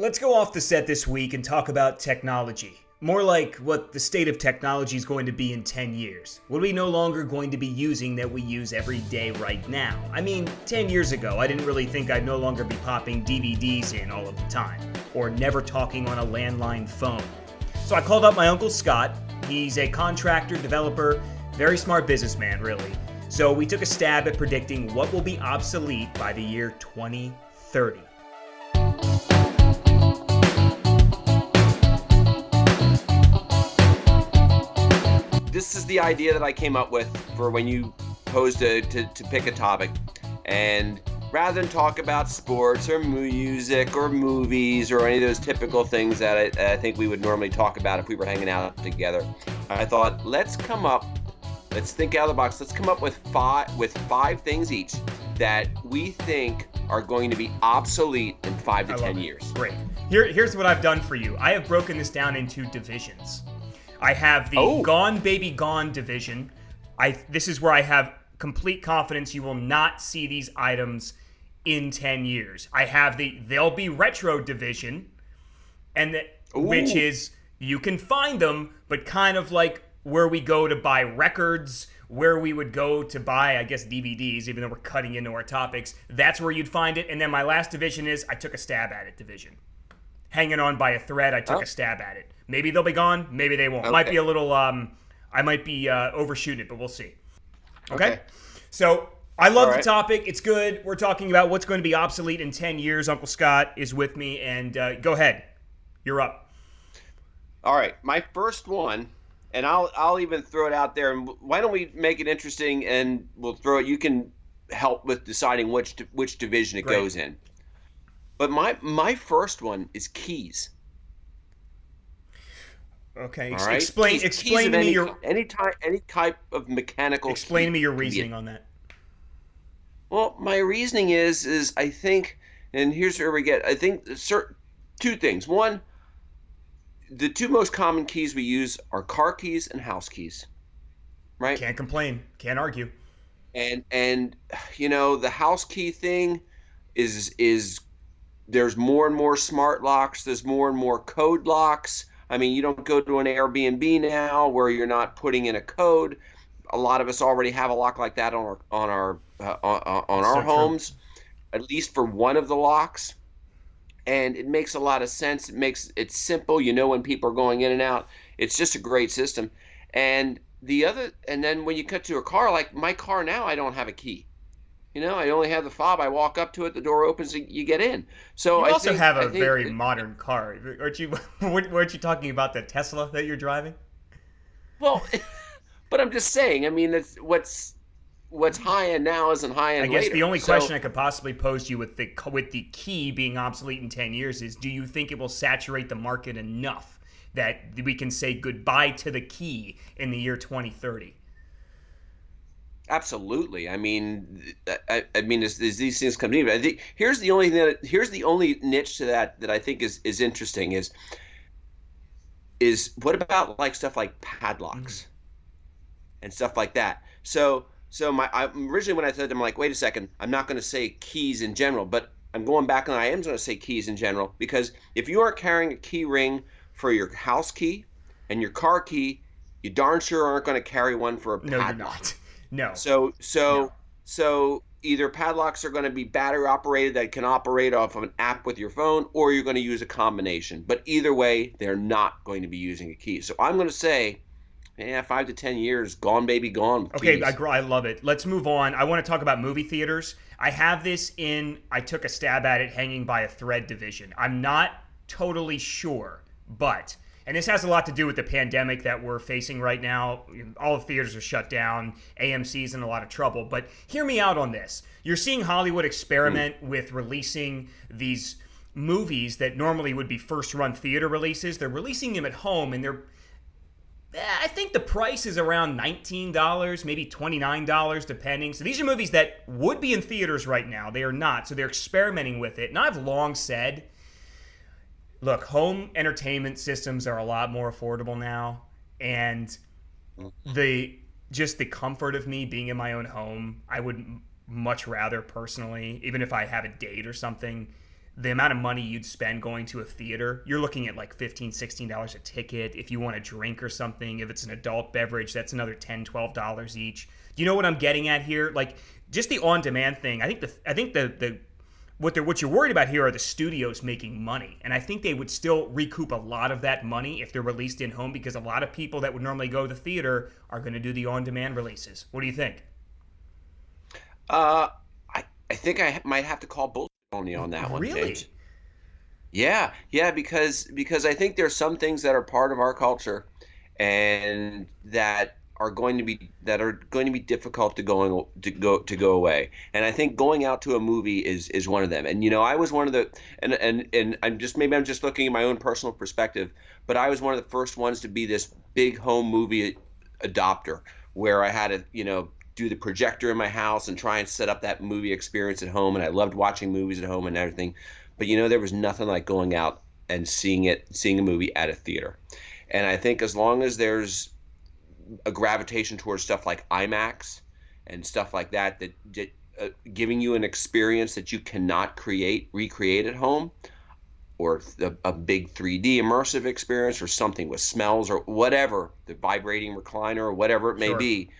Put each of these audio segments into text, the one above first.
let's go off the set this week and talk about technology. More like what the state of technology is going to be in 10 years. What are we no longer going to be using that we use every day right now? I mean, 10 years ago, I didn't really think I'd no longer be popping DVDs in all of the time, or never talking on a landline phone. So I called up my uncle Scott. He's a contractor, developer, very smart businessman, really. So we took a stab at predicting what will be obsolete by the year 2030. This is the idea that I came up with for when you posed to, to, to pick a topic. And rather than talk about sports or music or movies or any of those typical things that I, I, think we would normally talk about if we were hanging out together, I thought let's come up, let's think out of the box. Let's come up with five with five things each that we think are going to be obsolete in five to ten years. Great. Here, here's what I've done for you. I have broken this down into divisions. I have the oh. Gone Baby Gone division. I this is where I have complete confidence you will not see these items in 10 years. I have the they'll be retro division and the, which is you can find them but kind of like where we go to buy records, where we would go to buy I guess DVDs even though we're cutting into our topics. That's where you'd find it and then my last division is I took a stab at it division. Hanging on by a thread, I took oh. a stab at it. Maybe they'll be gone. Maybe they won't. Okay. Might be a little. Um, I might be uh, overshooting it, but we'll see. Okay. okay. So I love right. the topic. It's good. We're talking about what's going to be obsolete in ten years. Uncle Scott is with me, and uh, go ahead. You're up. All right, my first one, and I'll I'll even throw it out there. And why don't we make it interesting? And we'll throw it. You can help with deciding which which division it goes in. But my my first one is keys. Okay. Ex- right? Explain. Keys, explain keys to me any, your any type any type of mechanical. Explain to me your reasoning on that. Well, my reasoning is is I think, and here's where we get. I think certain two things. One, the two most common keys we use are car keys and house keys. Right. Can't complain. Can't argue. And and you know the house key thing is is there's more and more smart locks. There's more and more code locks I mean, you don't go to an Airbnb now where you're not putting in a code. A lot of us already have a lock like that on our on our uh, on, on our so homes, true. at least for one of the locks. And it makes a lot of sense. It makes it simple. You know when people are going in and out. It's just a great system. And the other, and then when you cut to a car, like my car now, I don't have a key. You know, I only have the fob. I walk up to it, the door opens, and you get in. So you I also think, have a very it, modern car, aren't you? weren't you talking about the Tesla that you're driving? Well, but I'm just saying. I mean, that's what's what's high end now isn't high end. I guess later. the only so, question I could possibly pose to you with the with the key being obsolete in ten years is: Do you think it will saturate the market enough that we can say goodbye to the key in the year 2030? Absolutely. I mean, I, I mean, as, as, these things come to me, I think here's the only thing that here's the only niche to that that I think is is interesting is is what about like stuff like padlocks mm-hmm. and stuff like that. So so my I, originally when I said I'm like, wait a second, I'm not going to say keys in general, but I'm going back and I am going to say keys in general because if you are carrying a key ring for your house key and your car key, you darn sure aren't going to carry one for a padlock. No, you're not. No. So so no. so either padlocks are going to be battery operated that can operate off of an app with your phone, or you're going to use a combination. But either way, they're not going to be using a key. So I'm going to say. Yeah, five to ten years, gone baby, gone. Okay, I, I love it. Let's move on. I want to talk about movie theaters. I have this in. I took a stab at it, hanging by a thread division. I'm not totally sure, but and this has a lot to do with the pandemic that we're facing right now. All the theaters are shut down. AMC's in a lot of trouble. But hear me out on this. You're seeing Hollywood experiment mm. with releasing these movies that normally would be first run theater releases. They're releasing them at home and they're I think the price is around $19, maybe $29, depending. So these are movies that would be in theaters right now. They are not. So they're experimenting with it. And I've long said look, home entertainment systems are a lot more affordable now, and mm-hmm. the just the comfort of me being in my own home, I would much rather personally, even if I have a date or something, the amount of money you'd spend going to a theater, you're looking at like $15, $16 a ticket. If you want a drink or something, if it's an adult beverage, that's another $10, $12 each. Do you know what I'm getting at here? Like just the on-demand thing. I think the I think the the what they're what you're worried about here are the studios making money, and I think they would still recoup a lot of that money if they're released in home because a lot of people that would normally go to the theater are going to do the on-demand releases. What do you think? Uh, I I think I might have to call bullshit on you on that one. Really? James. Yeah, yeah, because because I think there's some things that are part of our culture, and that are going to be that are going to be difficult to going to go to go away. And I think going out to a movie is is one of them. And you know, I was one of the and and and I'm just maybe I'm just looking at my own personal perspective, but I was one of the first ones to be this big home movie adopter where I had to, you know, do the projector in my house and try and set up that movie experience at home and I loved watching movies at home and everything. But you know, there was nothing like going out and seeing it seeing a movie at a theater. And I think as long as there's a gravitation towards stuff like IMAX and stuff like that that, that uh, giving you an experience that you cannot create recreate at home or a, a, big 3D immersive experience or something with smells or whatever the vibrating recliner or whatever it may sure. be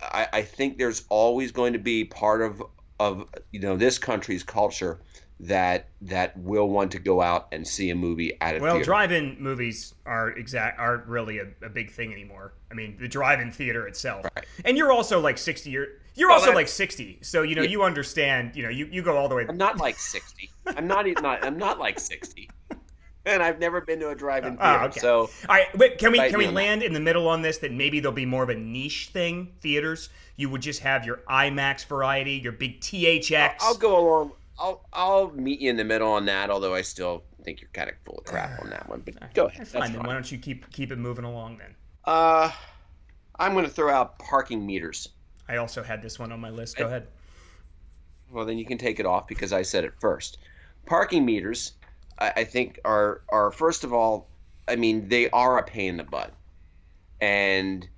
I, I think there's always going to be part of of you know this country's culture that that will want to go out and see a movie at a well, theater. drive-in movies are exact aren't really a, a, big thing anymore. I mean, the drive-in theater itself, right. and you're also like sixty. You're you're well, also like sixty, so you know yeah. you understand. You know, you, you go all the way. I'm not like sixty. I'm not even not. I'm not like sixty. And I've never been to a drive-in oh, theater, oh, okay. so all right. But can we can we land in the middle on this? That maybe there'll be more of a niche thing. Theaters, you would just have your IMAX variety, your big THX. I'll, I'll go along. I'll I'll meet you in the middle on that. Although I still think you're kind of full of crap on that one. But go ahead. That's fine. That's then fine. why don't you keep keep it moving along then? Uh, I'm going to throw out parking meters. I also had this one on my list. Go I, ahead. Well, then you can take it off because I said it first. Parking meters, I, I think, are are first of all, I mean, they are a pain in the butt, and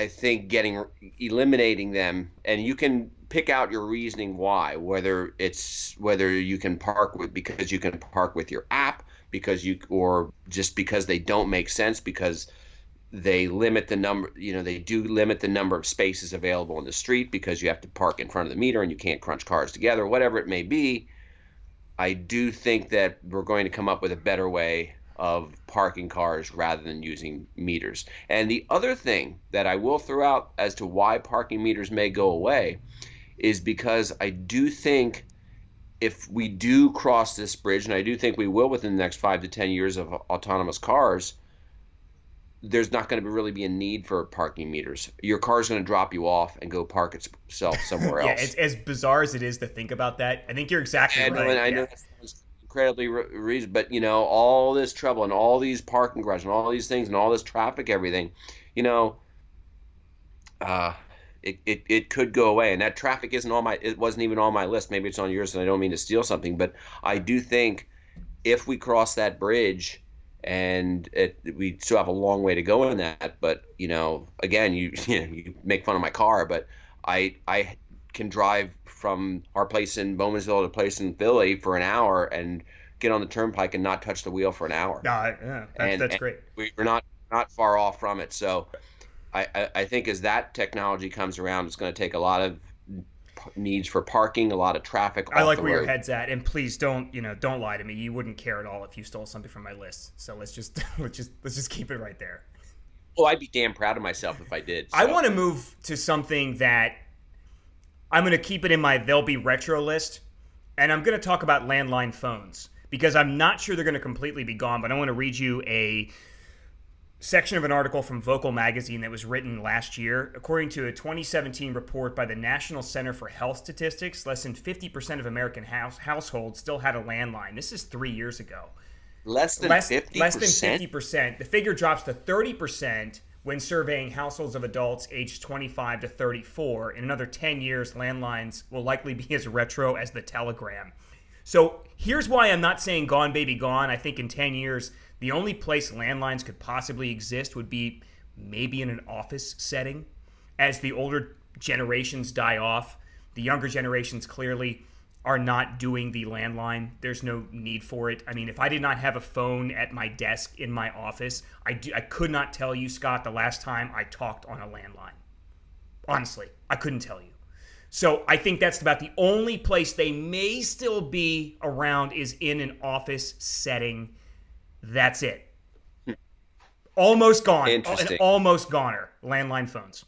I think getting eliminating them, and you can pick out your reasoning why whether it's whether you can park with because you can park with your app because you or just because they don't make sense because they limit the number you know they do limit the number of spaces available in the street because you have to park in front of the meter and you can't crunch cars together whatever it may be i do think that we're going to come up with a better way of parking cars rather than using meters and the other thing that i will throw out as to why parking meters may go away is because I do think if we do cross this bridge, and I do think we will within the next five to ten years of autonomous cars, there's not going to really be a need for parking meters. Your car's going to drop you off and go park itself somewhere yeah, else. As, as bizarre as it is to think about that, I think you're exactly right. I yeah. know that's incredibly reason, but you know all this trouble and all these parking garages and all these things and all this traffic, everything, you know. Uh, it, it, it could go away. And that traffic isn't on my it wasn't even on my list. Maybe it's on yours and I don't mean to steal something, but I do think if we cross that bridge and it, we still have a long way to go in that, but you know, again, you you, know, you make fun of my car, but I I can drive from our place in Bowmansville to a place in Philly for an hour and get on the turnpike and not touch the wheel for an hour. No, yeah, that's, and, that's great. We're not not far off from it. So I, I think as that technology comes around, it's going to take a lot of needs for parking, a lot of traffic. I like where road. your head's at, and please don't you know don't lie to me. You wouldn't care at all if you stole something from my list. So let's just let's just let's just keep it right there. Well, I'd be damn proud of myself if I did. So. I want to move to something that I'm going to keep it in my they'll be retro list, and I'm going to talk about landline phones because I'm not sure they're going to completely be gone. But I want to read you a section of an article from Vocal magazine that was written last year. According to a 2017 report by the National Center for Health Statistics, less than 50% of American house, households still had a landline. This is three years ago. Less than less, 50%? Less than 50%. The figure drops to 30% when surveying households of adults aged 25 to 34. In another 10 years, landlines will likely be as retro as the telegram. So here's why I'm not saying gone, baby, gone. I think in 10 years, the only place landlines could possibly exist would be maybe in an office setting. As the older generations die off, the younger generations clearly are not doing the landline. There's no need for it. I mean, if I did not have a phone at my desk in my office, I, do, I could not tell you, Scott, the last time I talked on a landline. Honestly, I couldn't tell you. So I think that's about the only place they may still be around is in an office setting. That's it. Hmm. Almost gone. Interesting. almost goner. Landline phones.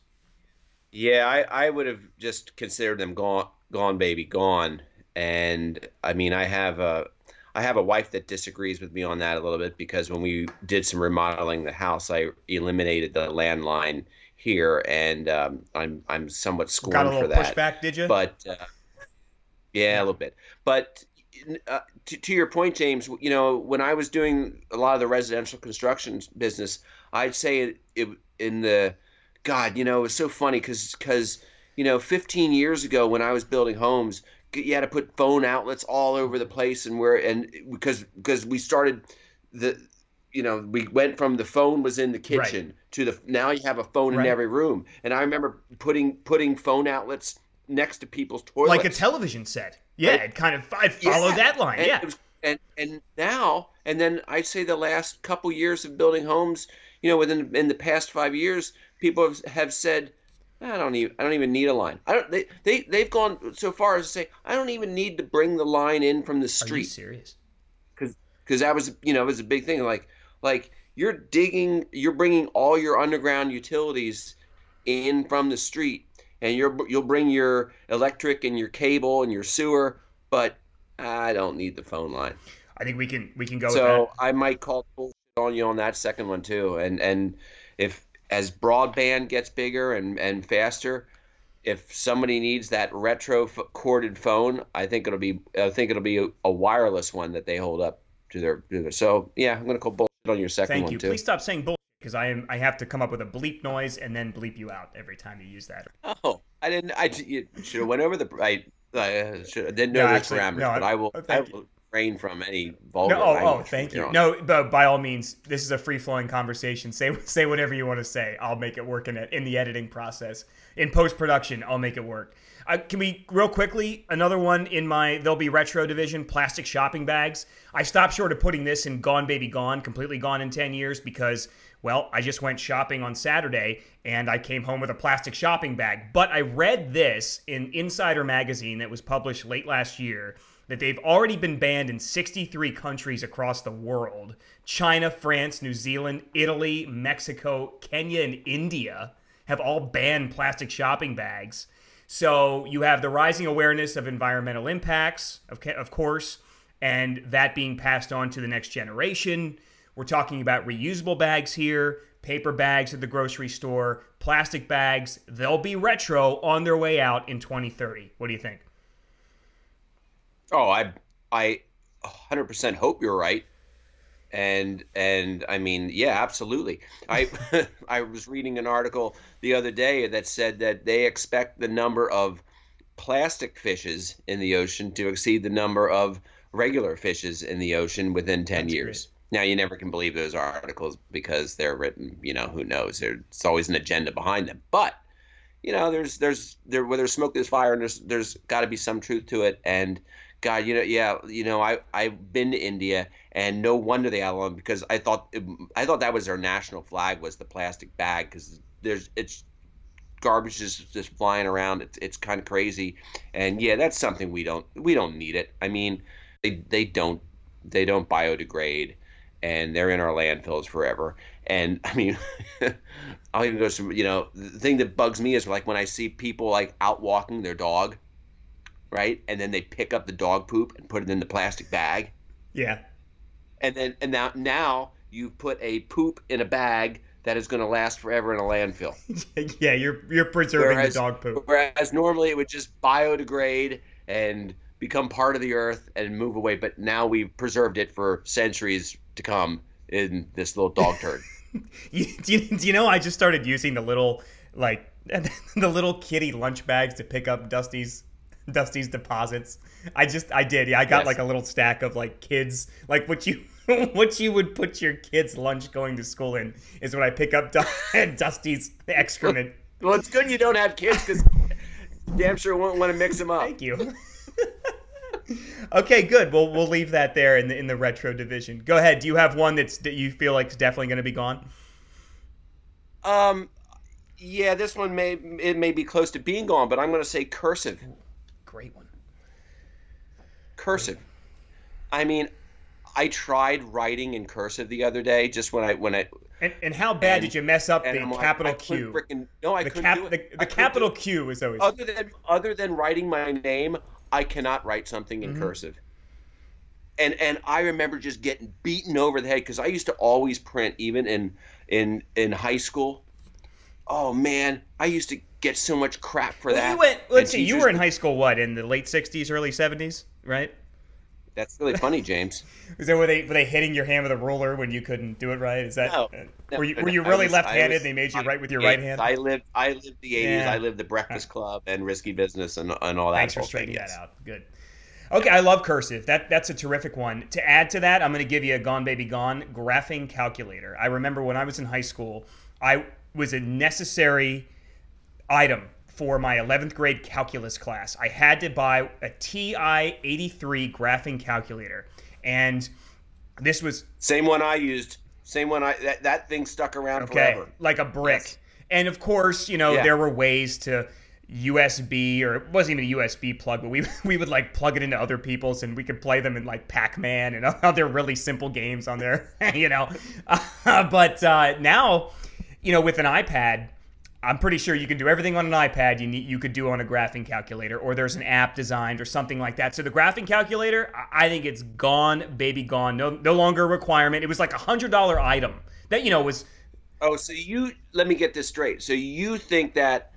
Yeah, I, I would have just considered them gone, gone, baby, gone. And I mean, I have a, I have a wife that disagrees with me on that a little bit because when we did some remodeling the house, I eliminated the landline here, and um, I'm I'm somewhat scorned Got a little for that. pushback, did you? But uh, yeah, a little bit. But uh, to, to your point, James, you know, when I was doing a lot of the residential construction business, I'd say it, it in the God, you know, it was so funny because because you know, 15 years ago when I was building homes, you had to put phone outlets all over the place, and where and because because we started the you know, we went from the phone was in the kitchen right. to the now you have a phone right. in every room. And I remember putting putting phone outlets next to people's toilets, like a television set. Yeah, right? it kind of I followed yeah. that line. And yeah, was, and and now and then I'd say the last couple years of building homes, you know, within in the past five years, people have, have said. I don't even. I don't even need a line. I don't. They they they've gone so far as to say I don't even need to bring the line in from the street. Are you serious? Because because that was you know it was a big thing. Like like you're digging, you're bringing all your underground utilities in from the street, and you're you'll bring your electric and your cable and your sewer, but I don't need the phone line. I think we can we can go. So I might call on you on that second one too, and and if as broadband gets bigger and and faster, if somebody needs that retro corded phone, I think it'll be I think it'll be a, a wireless one that they hold up to their, to their so yeah, I'm gonna call both on your second Thank one you. too. Please stop saying bullshit because I am I have to come up with a bleep noise and then bleep you out every time you use that. Oh, I didn't. I should have went over the. I, I, should, I didn't know no, those parameters, no, but I will. Uh, I will refrain from any vulgar no, oh. Oh, thank you. No, but by all means, this is a free flowing conversation. Say say whatever you want to say. I'll make it work in it in the editing process. In post production, I'll make it work. Uh, can we real quickly another one in my there'll be retro division plastic shopping bags. I stopped short of putting this in Gone Baby Gone, completely gone in ten years because well I just went shopping on Saturday and I came home with a plastic shopping bag. But I read this in Insider magazine that was published late last year that they've already been banned in 63 countries across the world China, France, New Zealand, Italy, Mexico, Kenya, and India have all banned plastic shopping bags. So you have the rising awareness of environmental impacts, of, of course, and that being passed on to the next generation. We're talking about reusable bags here, paper bags at the grocery store, plastic bags. They'll be retro on their way out in 2030. What do you think? Oh, I I 100% hope you're right and and I mean, yeah, absolutely. I I was reading an article the other day that said that they expect the number of plastic fishes in the ocean to exceed the number of regular fishes in the ocean within 10 That's years. Great. Now, you never can believe those articles because they're written, you know, who knows? There's always an agenda behind them. But, you know, there's there's there where there's smoke there's fire and there's there's got to be some truth to it and God, you know, yeah, you know, I I've been to India, and no wonder they had one because I thought I thought that was their national flag was the plastic bag because there's it's garbage is just flying around. It's it's kind of crazy, and yeah, that's something we don't we don't need it. I mean, they they don't they don't biodegrade, and they're in our landfills forever. And I mean, I'll even go some. You know, the thing that bugs me is like when I see people like out walking their dog right? And then they pick up the dog poop and put it in the plastic bag. Yeah. And then and now now you put a poop in a bag that is going to last forever in a landfill. yeah, you're you're preserving whereas, the dog poop. Whereas normally it would just biodegrade and become part of the earth and move away, but now we've preserved it for centuries to come in this little dog turd. you, do, you, do you know I just started using the little like the little kitty lunch bags to pick up Dusty's Dusty's deposits. I just I did. Yeah, I got yes. like a little stack of like kids like what you what you would put your kids' lunch going to school in is when I pick up Dusty's excrement. Well, it's good you don't have kids because damn sure won't want to mix them up. Thank you. okay, good. Well, we'll leave that there in the in the retro division. Go ahead. Do you have one that's that you feel like is definitely going to be gone? Um, yeah, this one may it may be close to being gone, but I'm going to say cursive. Great one. Cursive. I mean, I tried writing in cursive the other day, just when I when I. And, and how bad and, did you mess up the I'm capital like, Q? Frickin', no, I the couldn't cap, do it. The, the capital Q is always. Other than other than writing my name, I cannot write something in mm-hmm. cursive. And and I remember just getting beaten over the head because I used to always print even in in in high school. Oh man, I used to get so much crap for well, that. You went. Let's see. You were in high school. What in the late '60s, early '70s, right? That's really funny, James. Is that were they were they hitting your hand with a ruler when you couldn't do it right? Is that no, uh, no were you were you really was, left-handed? Was, and they made you I, write with your right hand. I lived I lived the '80s. Yeah. I lived the Breakfast Club and Risky Business and, and all that. Thanks for straightening that out. Good. Okay, I love cursive. That that's a terrific one. To add to that, I'm going to give you a Gone Baby Gone graphing calculator. I remember when I was in high school, I was a necessary item for my 11th grade calculus class. I had to buy a TI 83 graphing calculator. And this was same one I used. Same one I that, that thing stuck around okay, forever. Like a brick. Yes. And of course, you know, yeah. there were ways to USB or it wasn't even a USB plug, but we we would like plug it into other people's and we could play them in like Pac-Man and other really simple games on there, you know. Uh, but uh, now, you know, with an iPad, I'm pretty sure you can do everything on an iPad you need, you could do on a graphing calculator, or there's an app designed or something like that. So the graphing calculator, I think it's gone, baby, gone. No, no longer a requirement. It was like a hundred dollar item that you know was. Oh, so you let me get this straight. So you think that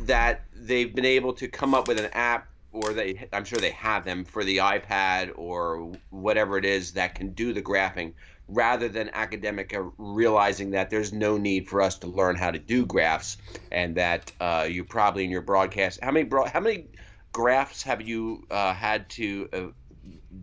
that they've been able to come up with an app, or they, I'm sure they have them for the iPad or whatever it is that can do the graphing rather than academic realizing that there's no need for us to learn how to do graphs and that uh, you probably in your broadcast how many bro- how many graphs have you uh, had to uh,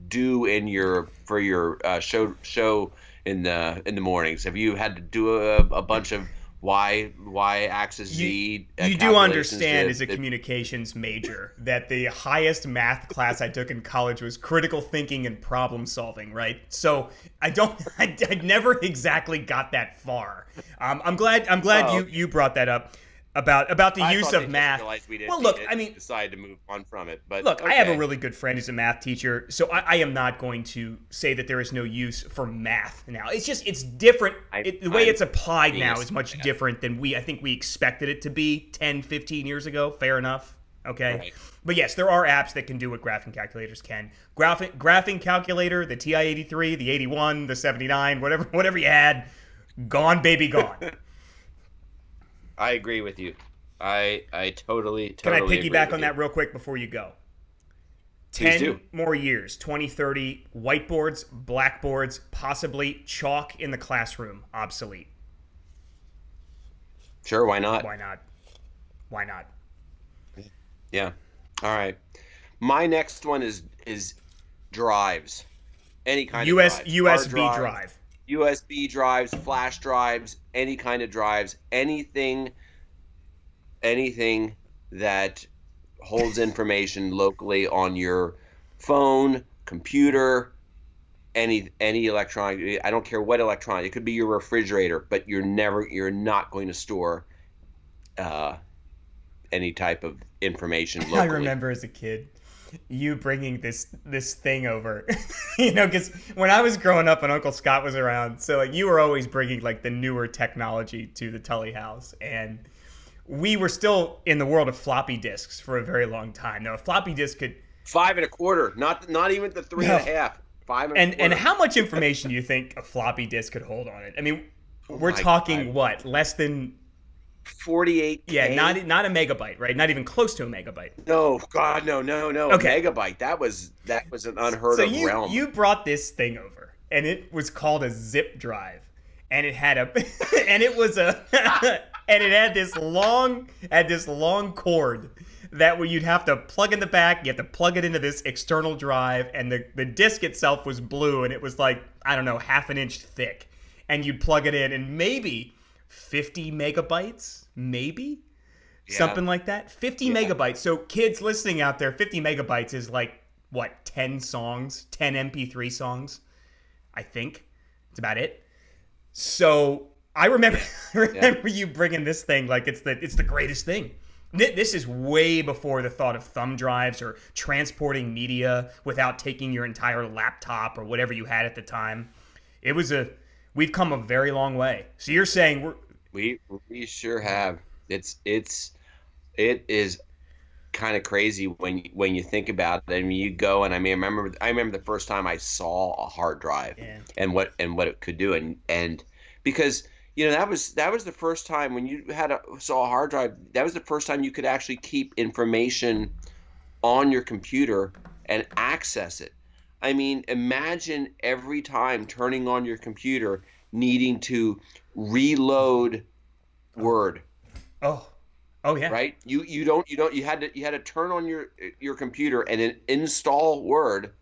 do in your for your uh, show show in the in the mornings? Have you had to do a, a bunch of y y axis z. You, you do understand as a communications major that the highest math class I took in college was critical thinking and problem solving, right? So I don't, I, I never exactly got that far. Um, I'm glad, I'm glad oh, you you brought that up about about the I use of math. We well, look, I mean, decided to move on from it. But look, okay. I have a really good friend who's a math teacher, so I, I, am not going to say that there is no use for math now. It's just it's different. I, it, the way I'm it's applied now is much different than we I think we expected it to be 10, 15 years ago. Fair enough. Okay. Right. But yes, there are apps that can do what graphing calculators can. Graphing graphing calculator, the TI-83, the 81, the 79, whatever whatever you had, gone baby gone. I agree with you. I I totally, totally Can I piggyback on you. that real quick before you go? 10 more years, 2030, whiteboards, blackboards, possibly chalk in the classroom, obsolete. Sure, why not? Why not? Why not? Yeah. All right. My next one is is drives. Any kind US, of drive. USB drive. USB drives, flash drives, any kind of drives, anything anything that holds information locally on your phone, computer, any any electronic I don't care what electronic. It could be your refrigerator, but you're never you're not going to store uh, any type of information locally. I remember as a kid you bringing this this thing over. You know because when i was growing up and uncle scott was around so like you were always bringing like the newer technology to the tully house. And we were still in the world of floppy disks for a very long time. Now a floppy disk could five and a quarter not not even the three no. and a half five and and, and how much information do you think a floppy disk could hold on it? I mean oh we're talking God. what less than 48 yeah not not a megabyte right? Not even close to a megabyte. No god no no no okay. megabyte that was that was an unheard so of you, realm. you brought this thing over and it was called a zip drive and it had a and it was a and it had this long had this long cord that where you'd have to plug in the back you have to plug it into this external drive and the the disc itself was blue and it was like i don't know half an inch thick and you'd plug it in and maybe 50 megabytes, maybe yeah. something like that. 50 yeah. megabytes. So kids listening out there, 50 megabytes is like what 10 songs, 10 MP3 songs. I think. It's about it. So, I remember I remember yeah. you bringing this thing like it's the it's the greatest thing. This is way before the thought of thumb drives or transporting media without taking your entire laptop or whatever you had at the time. It was a we've come a very long way. So you're saying we're we we sure have. It's it's it is kind of crazy when when you think about it. I mean, you go and I mean, I remember I remember the first time I saw a hard drive yeah. and what and what it could do, and and because you know that was that was the first time when you had a saw a hard drive. That was the first time you could actually keep information on your computer and access it. I mean, imagine every time turning on your computer needing to reload Word. Oh. Oh yeah. Right? You you don't you don't you had to you had to turn on your your computer and then install Word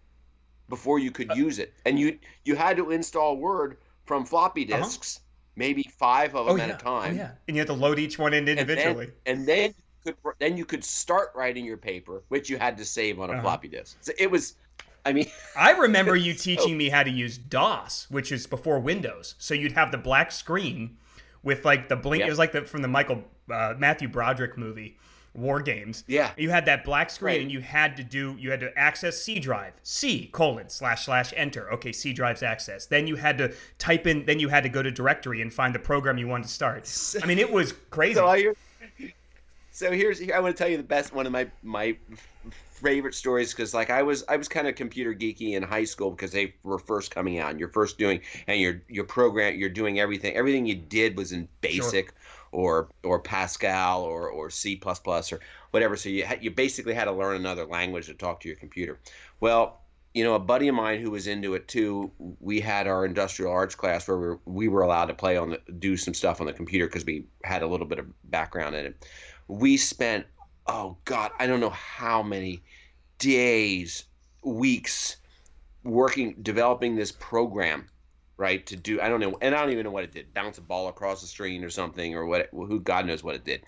before you could uh, use it. And you you had to install Word from floppy uh-huh. disks. Uh-huh maybe five of them oh, at a time. Oh, yeah, and you had to load each one in individually. And then, and then you could then you could start writing your paper, which you had to save on a uh-huh. floppy disk. So it was. I mean, I remember you teaching so, me how to use DOS, which is before Windows. So you'd have the black screen with like the blink. It was like the from the Michael uh, Matthew Broderick movie war games. Yeah. You had that black screen right. and you had to do you had to access C drive. C colon slash slash enter. Okay, C drive's access. Then you had to type in then you had to go to directory and find the program you wanted to start. I mean it was crazy. So, so here's I want to tell you the best one of my my favorite stories because like I was I was kind of computer geeky in high school because they were first coming out and you're first doing and your your program you're doing everything everything you did was in basic sure or or Pascal or or C++ or whatever. So you ha- you basically had to learn another language to talk to your computer. Well, you know, a buddy of mine who was into it too. We had our industrial arts class where we were, we were allowed to play on the do some stuff on the computer because we had a little bit of background in it. We spent oh god, I don't know how many days, weeks working developing this program right? To do I don't know, and I don't even know what it did. Bounce a ball across the screen or something, or what? Who God knows what it did.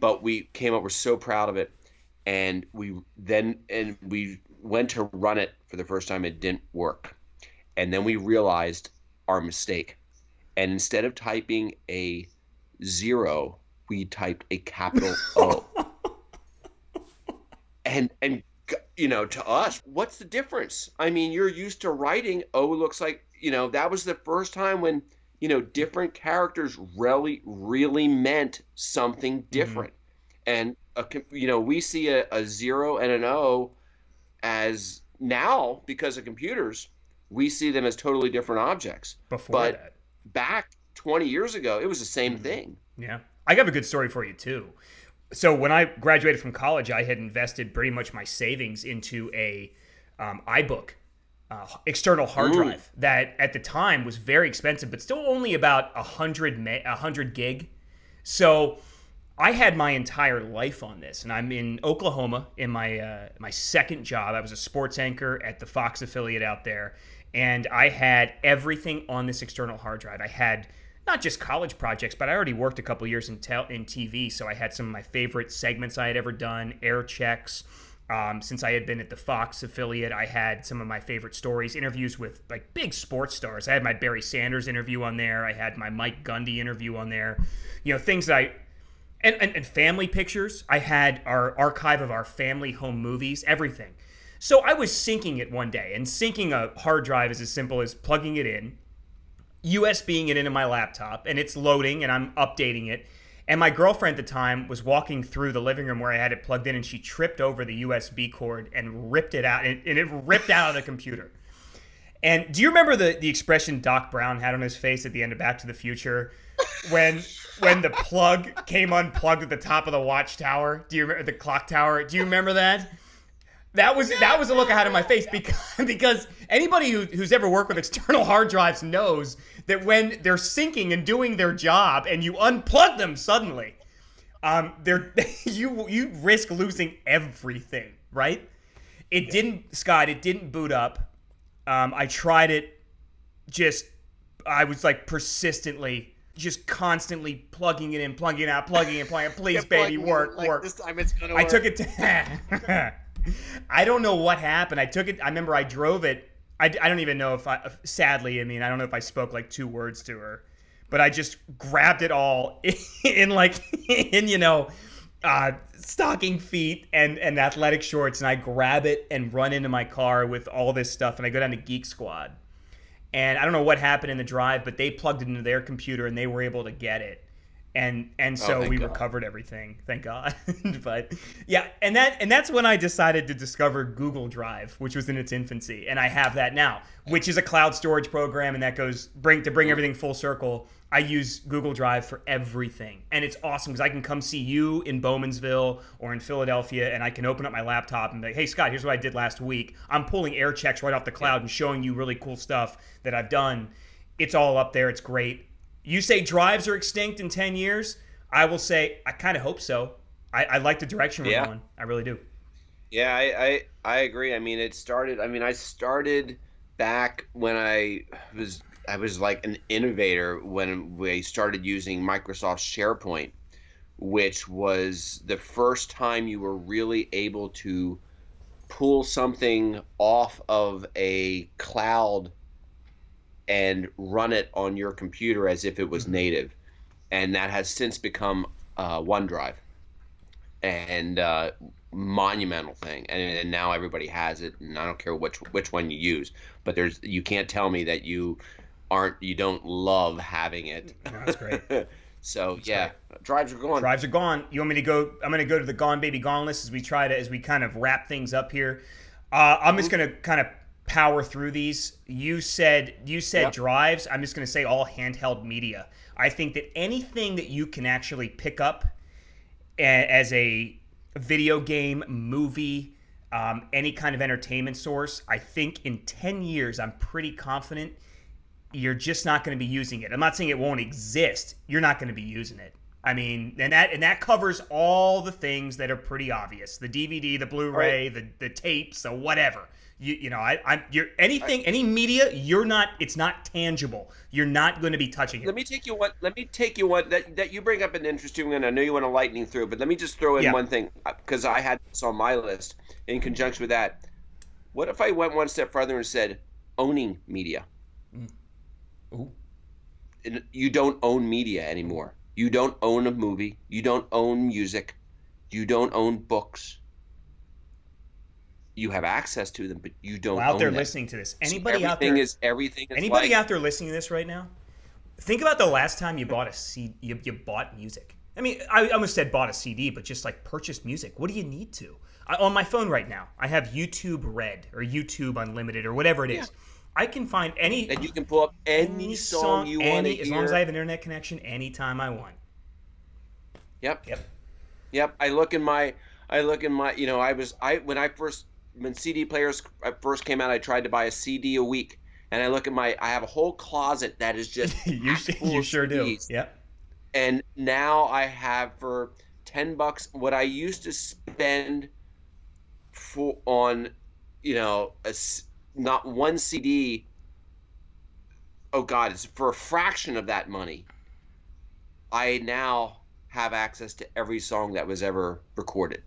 But we came up. We're so proud of it, and we then and we went to run it for the first time. It didn't work, and then we realized our mistake. And instead of typing a zero, we typed a capital O. and and you know, to us, what's the difference? I mean, you're used to writing O looks like you know, that was the first time when, you know, different characters really, really meant something mm-hmm. different. Mm-hmm. And, a, you know, we see a, a zero and an O as now, because of computers, we see them as totally different objects. Before but that. back 20 years ago, it was the same mm-hmm. thing. Yeah. I have a good story for you, too. So when I graduated from college, I had invested pretty much my savings into a um, iBook uh, external hard Ooh. drive that at the time was very expensive, but still only about a hundred a hundred gig. So I had my entire life on this, and I'm in Oklahoma in my uh, my second job. I was a sports anchor at the Fox affiliate out there, and I had everything on this external hard drive. I had not just college projects, but I already worked a couple years in, tel- in TV, so I had some of my favorite segments I had ever done, air checks. Um, since I had been at the Fox affiliate, I had some of my favorite stories, interviews with like big sports stars. I had my Barry Sanders interview on there. I had my Mike Gundy interview on there. You know, things that I and, and, and family pictures. I had our archive of our family home movies, everything. So I was syncing it one day, and syncing a hard drive is as simple as plugging it in, USBing it into my laptop, and it's loading, and I'm updating it and my girlfriend at the time was walking through the living room where I had it plugged in, and she tripped over the USB cord and ripped it out, and, and it ripped out of the computer. And do you remember the, the expression Doc Brown had on his face at the end of Back to the Future when when the plug came unplugged at the top of the watchtower? Do you remember the clock tower? Do you remember that? That was that was a look I had on my face because because anybody who, who's ever worked with external hard drives knows that when they're syncing and doing their job and you unplug them suddenly, um, they're you you risk losing everything, right? It yeah. didn't, Scott. It didn't boot up. Um, I tried it. Just I was like persistently, just constantly plugging it in, plugging it out, plugging it, plugging it. Please, baby, work, like, work. This time it's gonna I work. took it to. I don't know what happened. I took it. I remember I drove it. I, I don't even know if I. Sadly, I mean, I don't know if I spoke like two words to her, but I just grabbed it all in like in you know, uh, stocking feet and and athletic shorts, and I grab it and run into my car with all this stuff, and I go down to Geek Squad, and I don't know what happened in the drive, but they plugged it into their computer and they were able to get it and and oh, so oh, we God. recovered everything thank god. But yeah and that and that's when i decided to discover google drive which was in its infancy and i have that now which is a cloud storage program and that goes bring to bring mm-hmm. everything full circle i use google drive for everything and it's awesome because i can come see you in bowmansville or in philadelphia and i can open up my laptop and be like hey scott here's what i did last week. I'm pulling air checks right off the cloud and showing you really cool stuff that i've done. It's all up there it's great you say drives are extinct in 10 years. I will say, I kind of hope so. I, I, like the direction we're yeah. going. I really do. Yeah, I, I, I agree. I mean, it started, I mean, I started back when I was, I was like an innovator when we started using Microsoft SharePoint, which was the first time you were really able to pull something off of a cloud and run it on your computer as if it was mm-hmm. native. And that has since become uh, OneDrive and uh, monumental thing. And, and, now everybody has it, and I don't care which which one you use. But there's you can't tell me that you aren't you don't love having it. that's great. so that's yeah, great. drives are gone. Drives are gone. You want me to go? I'm going to go to the Gone Baby Gone list as we try to as we kind of wrap things up here. Uh, I'm just mm-hmm. going to kind of power through these. You said you said yep. drives. I'm just going to say all handheld media. I think that anything that you can actually pick up as a video game, movie, um, any kind of entertainment source, I think in 10 years, I'm pretty confident you're just not going to be using it. I'm not saying it won't exist. You're not going to be using it. I mean, and that and that covers all the things that are pretty obvious: the DVD, the Blu-ray, right. the the tapes, the whatever you, you know, I, I'm you're anything, any media, you're not. It's not tangible. You're not going to be touching it. Let me take you one. Let me take you one that that you bring up an interesting one. I know you want to lightning through, but let me just throw in yeah. one thing because I had this on my list in conjunction with that. What if I went one step further and said owning media? Mm. Ooh. You don't own media anymore. You don't own a movie. You don't own music. You don't own books you have access to them, but you don't. Well, out there them. listening to this, anybody so out there is everything. Is anybody like, out there listening to this right now? Think about the last time you bought a CD. You, you bought music. I mean, I almost said bought a CD, but just like purchased music. What do you need to? I, on my phone right now, I have YouTube Red or YouTube Unlimited or whatever it is. Yeah. I can find any. And you can pull up any, any song, song you want to As long as I have an internet connection, anytime I want. Yep. Yep. Yep. I look in my. I look in my. You know, I was. I when I first when CD players uh, first came out, I tried to buy a CD a week, and I look at my, I have a whole closet that is just you, you sure CDs. do, yeah. And now I have for ten bucks what I used to spend for on, you know, a, not one CD. Oh God, it's for a fraction of that money. I now have access to every song that was ever recorded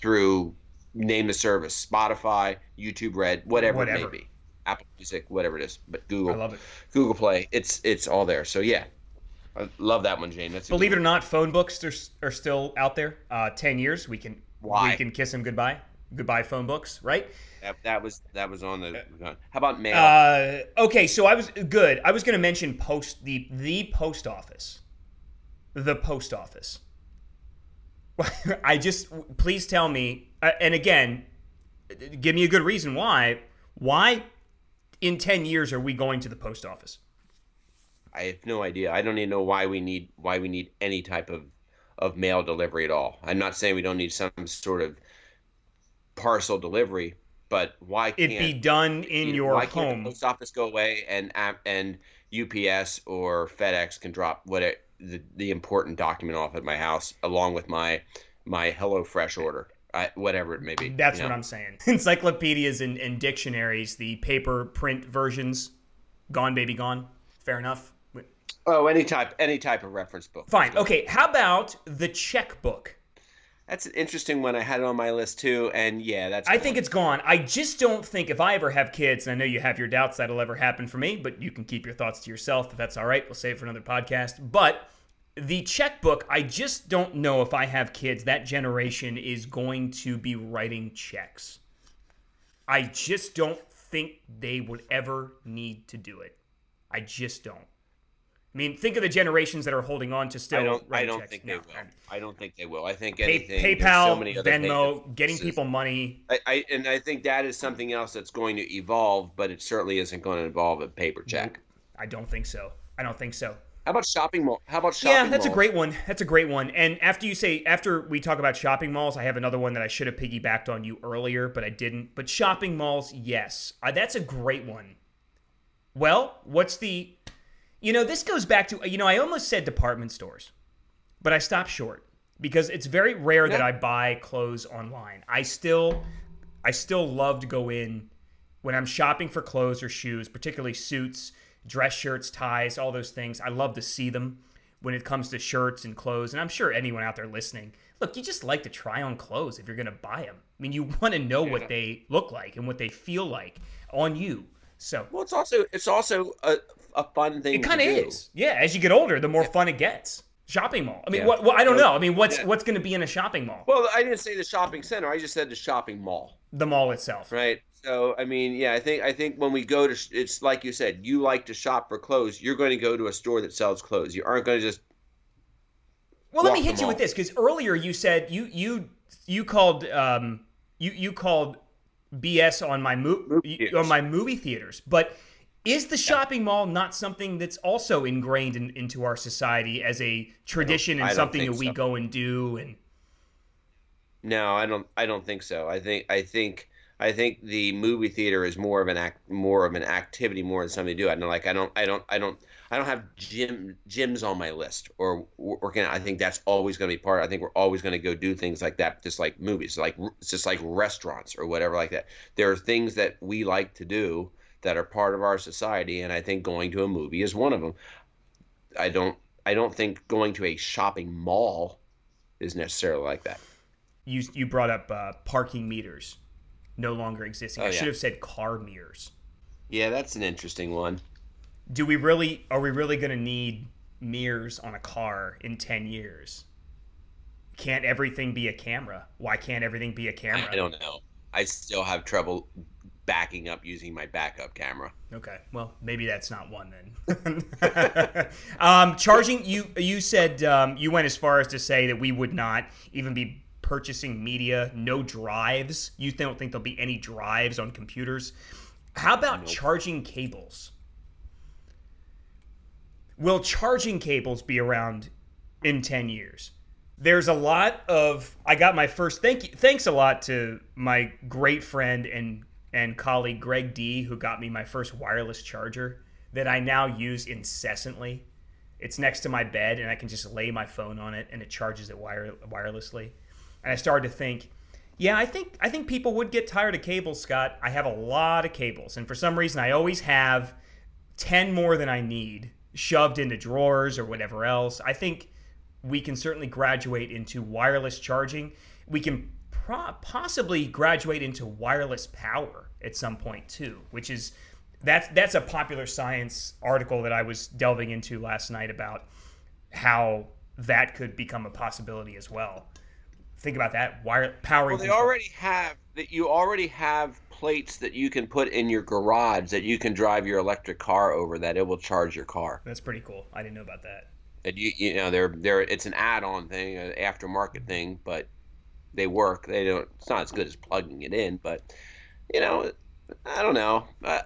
through name the service spotify youtube red whatever, whatever, it may be apple music whatever it is but google i love it google play it's it's all there so yeah i love that one jane that's believe it or not phone books are, are still out there uh 10 years we can Why? we can kiss them goodbye goodbye phone books right that, that was that was on the how about mail uh okay so i was good i was going to mention post the the post office the post office I just please tell me, uh, and again, give me a good reason why. Why, in ten years, are we going to the post office? I have no idea. I don't even know why we need why we need any type of of mail delivery at all. I'm not saying we don't need some sort of parcel delivery, but why can't it be done in you know, your why home? Can't the post office go away and um, and UPS or FedEx can drop what it the, the important document off at my house along with my my HelloFresh order. I, whatever it may be. That's what know? I'm saying. Encyclopedias and, and, dictionaries, the paper print versions, gone baby gone. Fair enough. Oh, any type, any type of reference book. Fine. Okay. How about the checkbook? That's an interesting one. I had it on my list too, and yeah, that's. I think it's gone. I just don't think if I ever have kids, and I know you have your doubts that'll ever happen for me, but you can keep your thoughts to yourself if that's all right. We'll save it for another podcast. But the checkbook, I just don't know if I have kids, that generation is going to be writing checks. I just don't think they would ever need to do it. I just don't. I mean, think of the generations that are holding on to still. I don't. I don't checks. think no. they will. I don't think they will. I think Pay, anything. PayPal, so many other Venmo, getting people money. I, I and I think that is something else that's going to evolve, but it certainly isn't going to involve a paper check. I don't think so. I don't think so. How about shopping mall? How about shopping Yeah, that's malls? a great one. That's a great one. And after you say, after we talk about shopping malls, I have another one that I should have piggybacked on you earlier, but I didn't. But shopping malls, yes, uh, that's a great one. Well, what's the, you know, this goes back to, you know, I almost said department stores, but I stopped short because it's very rare that I buy clothes online. I still, I still love to go in when I'm shopping for clothes or shoes, particularly suits, dress shirts, ties, all those things. I love to see them when it comes to shirts and clothes. And I'm sure anyone out there listening, look, you just like to try on clothes if you're going to buy them. I mean, you want to know what they look like and what they feel like on you. So Well, it's also it's also a, a fun thing. it kind of do. is. Yeah, as you get older, the more fun it gets. Shopping mall. I mean, Yeah. what, what? I don't know. I mean, what's Yeah. what's going to be in a shopping mall? Well, I didn't say the shopping center. I just said the shopping mall. The mall itself. Right. So I mean, yeah, I think I think when we go to, it's like you said, you like to shop for clothes. You're going to go to a store that sells clothes. You aren't going to just Well, let me hit you with this because earlier you said you you you called um you you called BS on my mo- on my movie theaters, but is the shopping mall not something that's also ingrained in, into our society as a tradition and something that we so. go and do and No, I don't. I don't think so. I think. I think. I think the movie theater is more of an act, more of an activity, more than something to do. I know, like I don't. I don't. I don't. I don't have gym gyms on my list or working. out. I think that's always going to be part. I think we're always going to go do things like that, just like movies, like it's just like restaurants or whatever like that. There are things that we like to do that are part of our society, and I think going to a movie is one of them. I don't. I don't think going to a shopping mall is necessarily like that. you you brought up uh, parking meters no longer existing. Oh, I yeah. should have said car mirrors. Yeah, that's an interesting one. Do we really are we really going to need mirrors on a car in 10 years? Can't everything be a camera? Why can't everything be a camera? I don't know. I still have trouble backing up using my backup camera. Okay, well maybe that's not one then. um, charging you you said um, you went as far as to say that we would not even be purchasing media, no drives. You don't think there'll be any drives on computers? How about charging cables? Will charging cables be around in 10 years? There's a lot of I got my first thank you thanks a lot to my great friend and and colleague Greg D who got me my first wireless charger that I now use incessantly. It's next to my bed and I can just lay my phone on it and it charges it wire, wirelessly. And I started to think, yeah, I think I think people would get tired of cables, Scott. I have a lot of cables and for some reason I always have 10 more than I need shoved into drawers or whatever else. I think we can certainly graduate into wireless charging. We can pro- possibly graduate into wireless power at some point too, which is that's that's a popular science article that I was delving into last night about how that could become a possibility as well. Think about that wire powering. Well, they control. already have that. You already have plates that you can put in your garage that you can drive your electric car over. That it will charge your car. That's pretty cool. I didn't know about that. And you, you know, they're they're it's an add-on thing, an aftermarket thing, but they work. They don't. It's not as good as plugging it in, but you know, I don't know. Uh,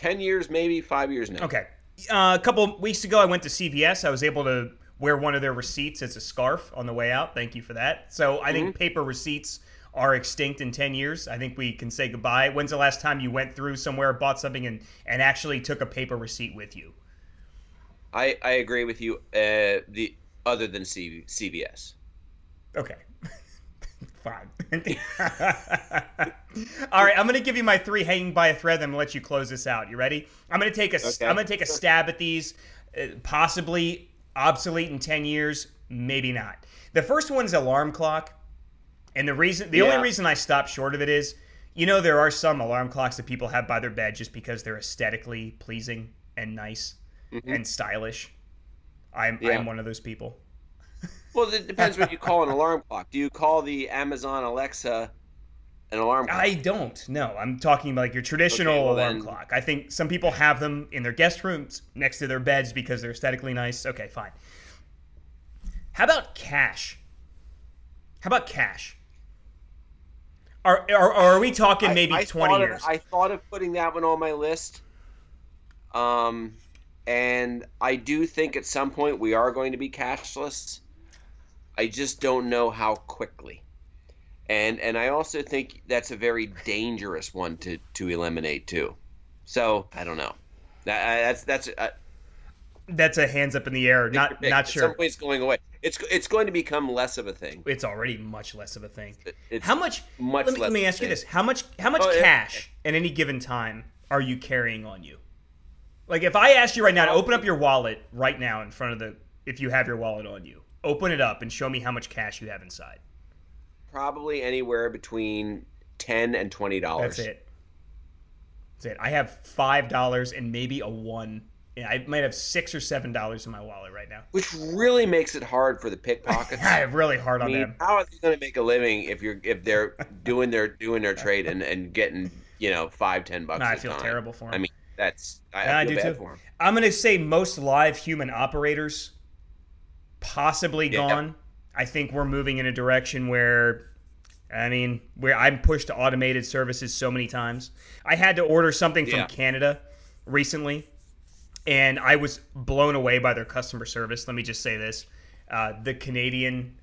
Ten years, maybe five years now. Okay. Uh, a couple weeks ago, I went to CVS. I was able to wear one of their receipts as a scarf on the way out. Thank you for that. So I think paper receipts are extinct in 10 years. I think we can say goodbye. When's the last time you went through somewhere, bought something, and, and actually took a paper receipt with you? I I agree with you. Uh, the other than C, CVS. Okay. Fine. All right, I'm going to give you my three hanging by a thread. I'm to let you close this out. You ready? I'm going to take a Okay. am going to take a stab at these, uh, possibly obsolete in 10 years, maybe not. The first one's alarm clock, and the reason, the Yeah. only reason I stopped short of it is, you know, there are some alarm clocks that people have by their bed just because they're aesthetically pleasing and nice and stylish. I'm Mm-hmm. Yeah. I'm one of those people. Well, it depends what you call an alarm clock. Do you call the Amazon Alexa an alarm clock? I don't. No, I'm talking about like your traditional Okay, well alarm then- clock. I think some people have them in their guest rooms next to their beds because they're aesthetically nice. Okay, fine. How about cash? How about cash? Are are, are we talking maybe I 20 thought of- years? I thought of putting that one on my list. Um, and I do think at some point we are going to be cashless. I just don't know how quickly. And and I also think that's a very dangerous one to to eliminate too. So I don't know. That, that's that's uh, That's a hands up in the air. Not not sure. some point it's going away. It's it's going to become less of a thing. It's already much less of a thing. It's How much? much let me, less let me ask you this: How much? How much Oh, yeah. cash at any given time are you carrying on you? Like, if I asked you right now to open up your wallet right now in front of the, if you have your wallet on you, open it up and show me how much cash you have inside. Probably anywhere between ten and twenty dollars. That's it. That's it. I have five dollars and maybe a one. Yeah, I might have six or seven dollars in my wallet right now. which really makes it hard for the pickpockets. I have really hard I on mean, them. how are they going to make a living if you're if they're doing their doing their trade and, and getting you know five ten bucks? No, I feel time? terrible them. I mean, that's I, Yeah, I I do bad too. for. I'm gonna say most live human operators possibly Yeah. gone. I think we're moving in a direction where I mean, where I'm pushed to automated services so many times. I had to order something from Yeah. Canada recently, and I was blown away by their customer service. Let me just say this: uh, the Canadian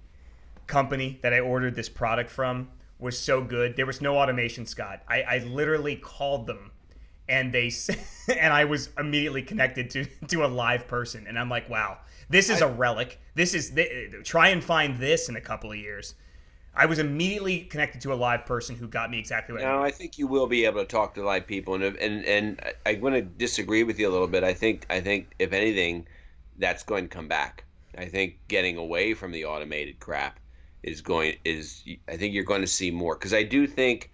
company that I ordered this product from was so good. There was no automation, Scott. I, I literally called them, and they and I was immediately connected to to a live person, and I'm like, wow, this is a relic. This is th- uh, try and find this in a couple of years. I was immediately connected to a live person who got me exactly what I No, needed. I think you will be able to talk to live people, and and and I- I'm going to disagree with you a little bit. I think I think if anything, that's going to come back. I think getting away from the automated crap is going is. I think you're going to see more because I do think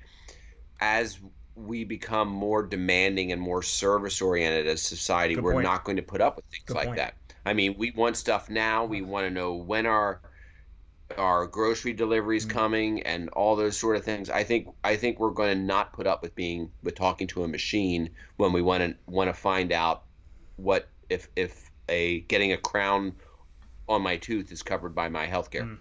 as we become more demanding and more service oriented as society, Good we're point. not going to put up with things Good like point. that. I mean, we want stuff now. We want to know when our our grocery deliveries Mm-hmm. coming and all those sort of things. I think I think we're going to not put up with being with talking to a machine when we want to want to find out what if if a getting a crown on my tooth is covered by my health care. Mm.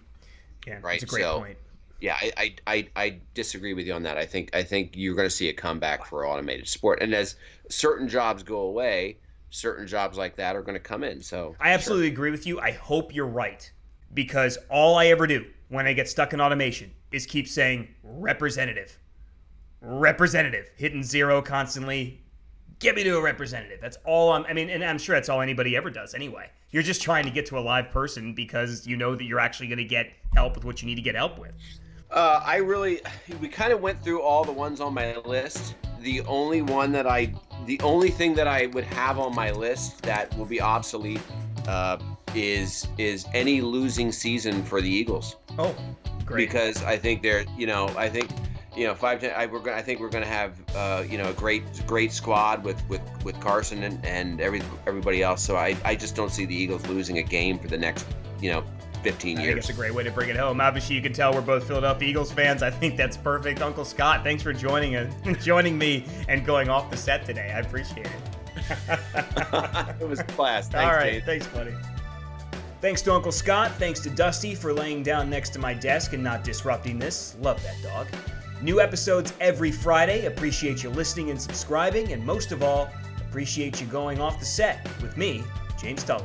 Yeah, Right, that's a great so- point. Yeah, I, I, I, I disagree with you on that. I think I think you're going to see a comeback for automated sport, and as certain jobs go away, certain jobs like that are going to come in. So I absolutely agree with you. I hope you're right because all I ever do when I get stuck in automation is keep saying representative, representative, hitting zero constantly. Get me to a representative. That's all I'm. I mean, and I'm sure that's all anybody ever does anyway. You're just trying to get to a live person because you know that you're actually going to get help with what you need to get help with. Uh, I really, we kind of went through all the ones on my list. The only one that I, the only thing that I would have on my list that will be obsolete uh, is is any losing season for the Eagles Oh, great. because I think they're, you know, I think, you know, five. Ten, I we're gonna, I think we're gonna have, uh, you know, a great great squad with with with Carson and and every everybody else. So I I just don't see the Eagles losing a game for the next, you know, 15 I think years. it's a great way to bring it home. Obviously, you can tell we're both Philadelphia Eagles fans. I think that's perfect. Uncle Scott, thanks for joining us, joining me, and going off the set today. I appreciate it. it was a class. Thanks, All right, thanks, buddy. Thanks to Uncle Scott. Thanks to Dusty for laying down next to my desk and not disrupting this. Love that dog. New episodes every Friday. Appreciate you listening and subscribing, and most of all, appreciate you going off the set with me, James Tully.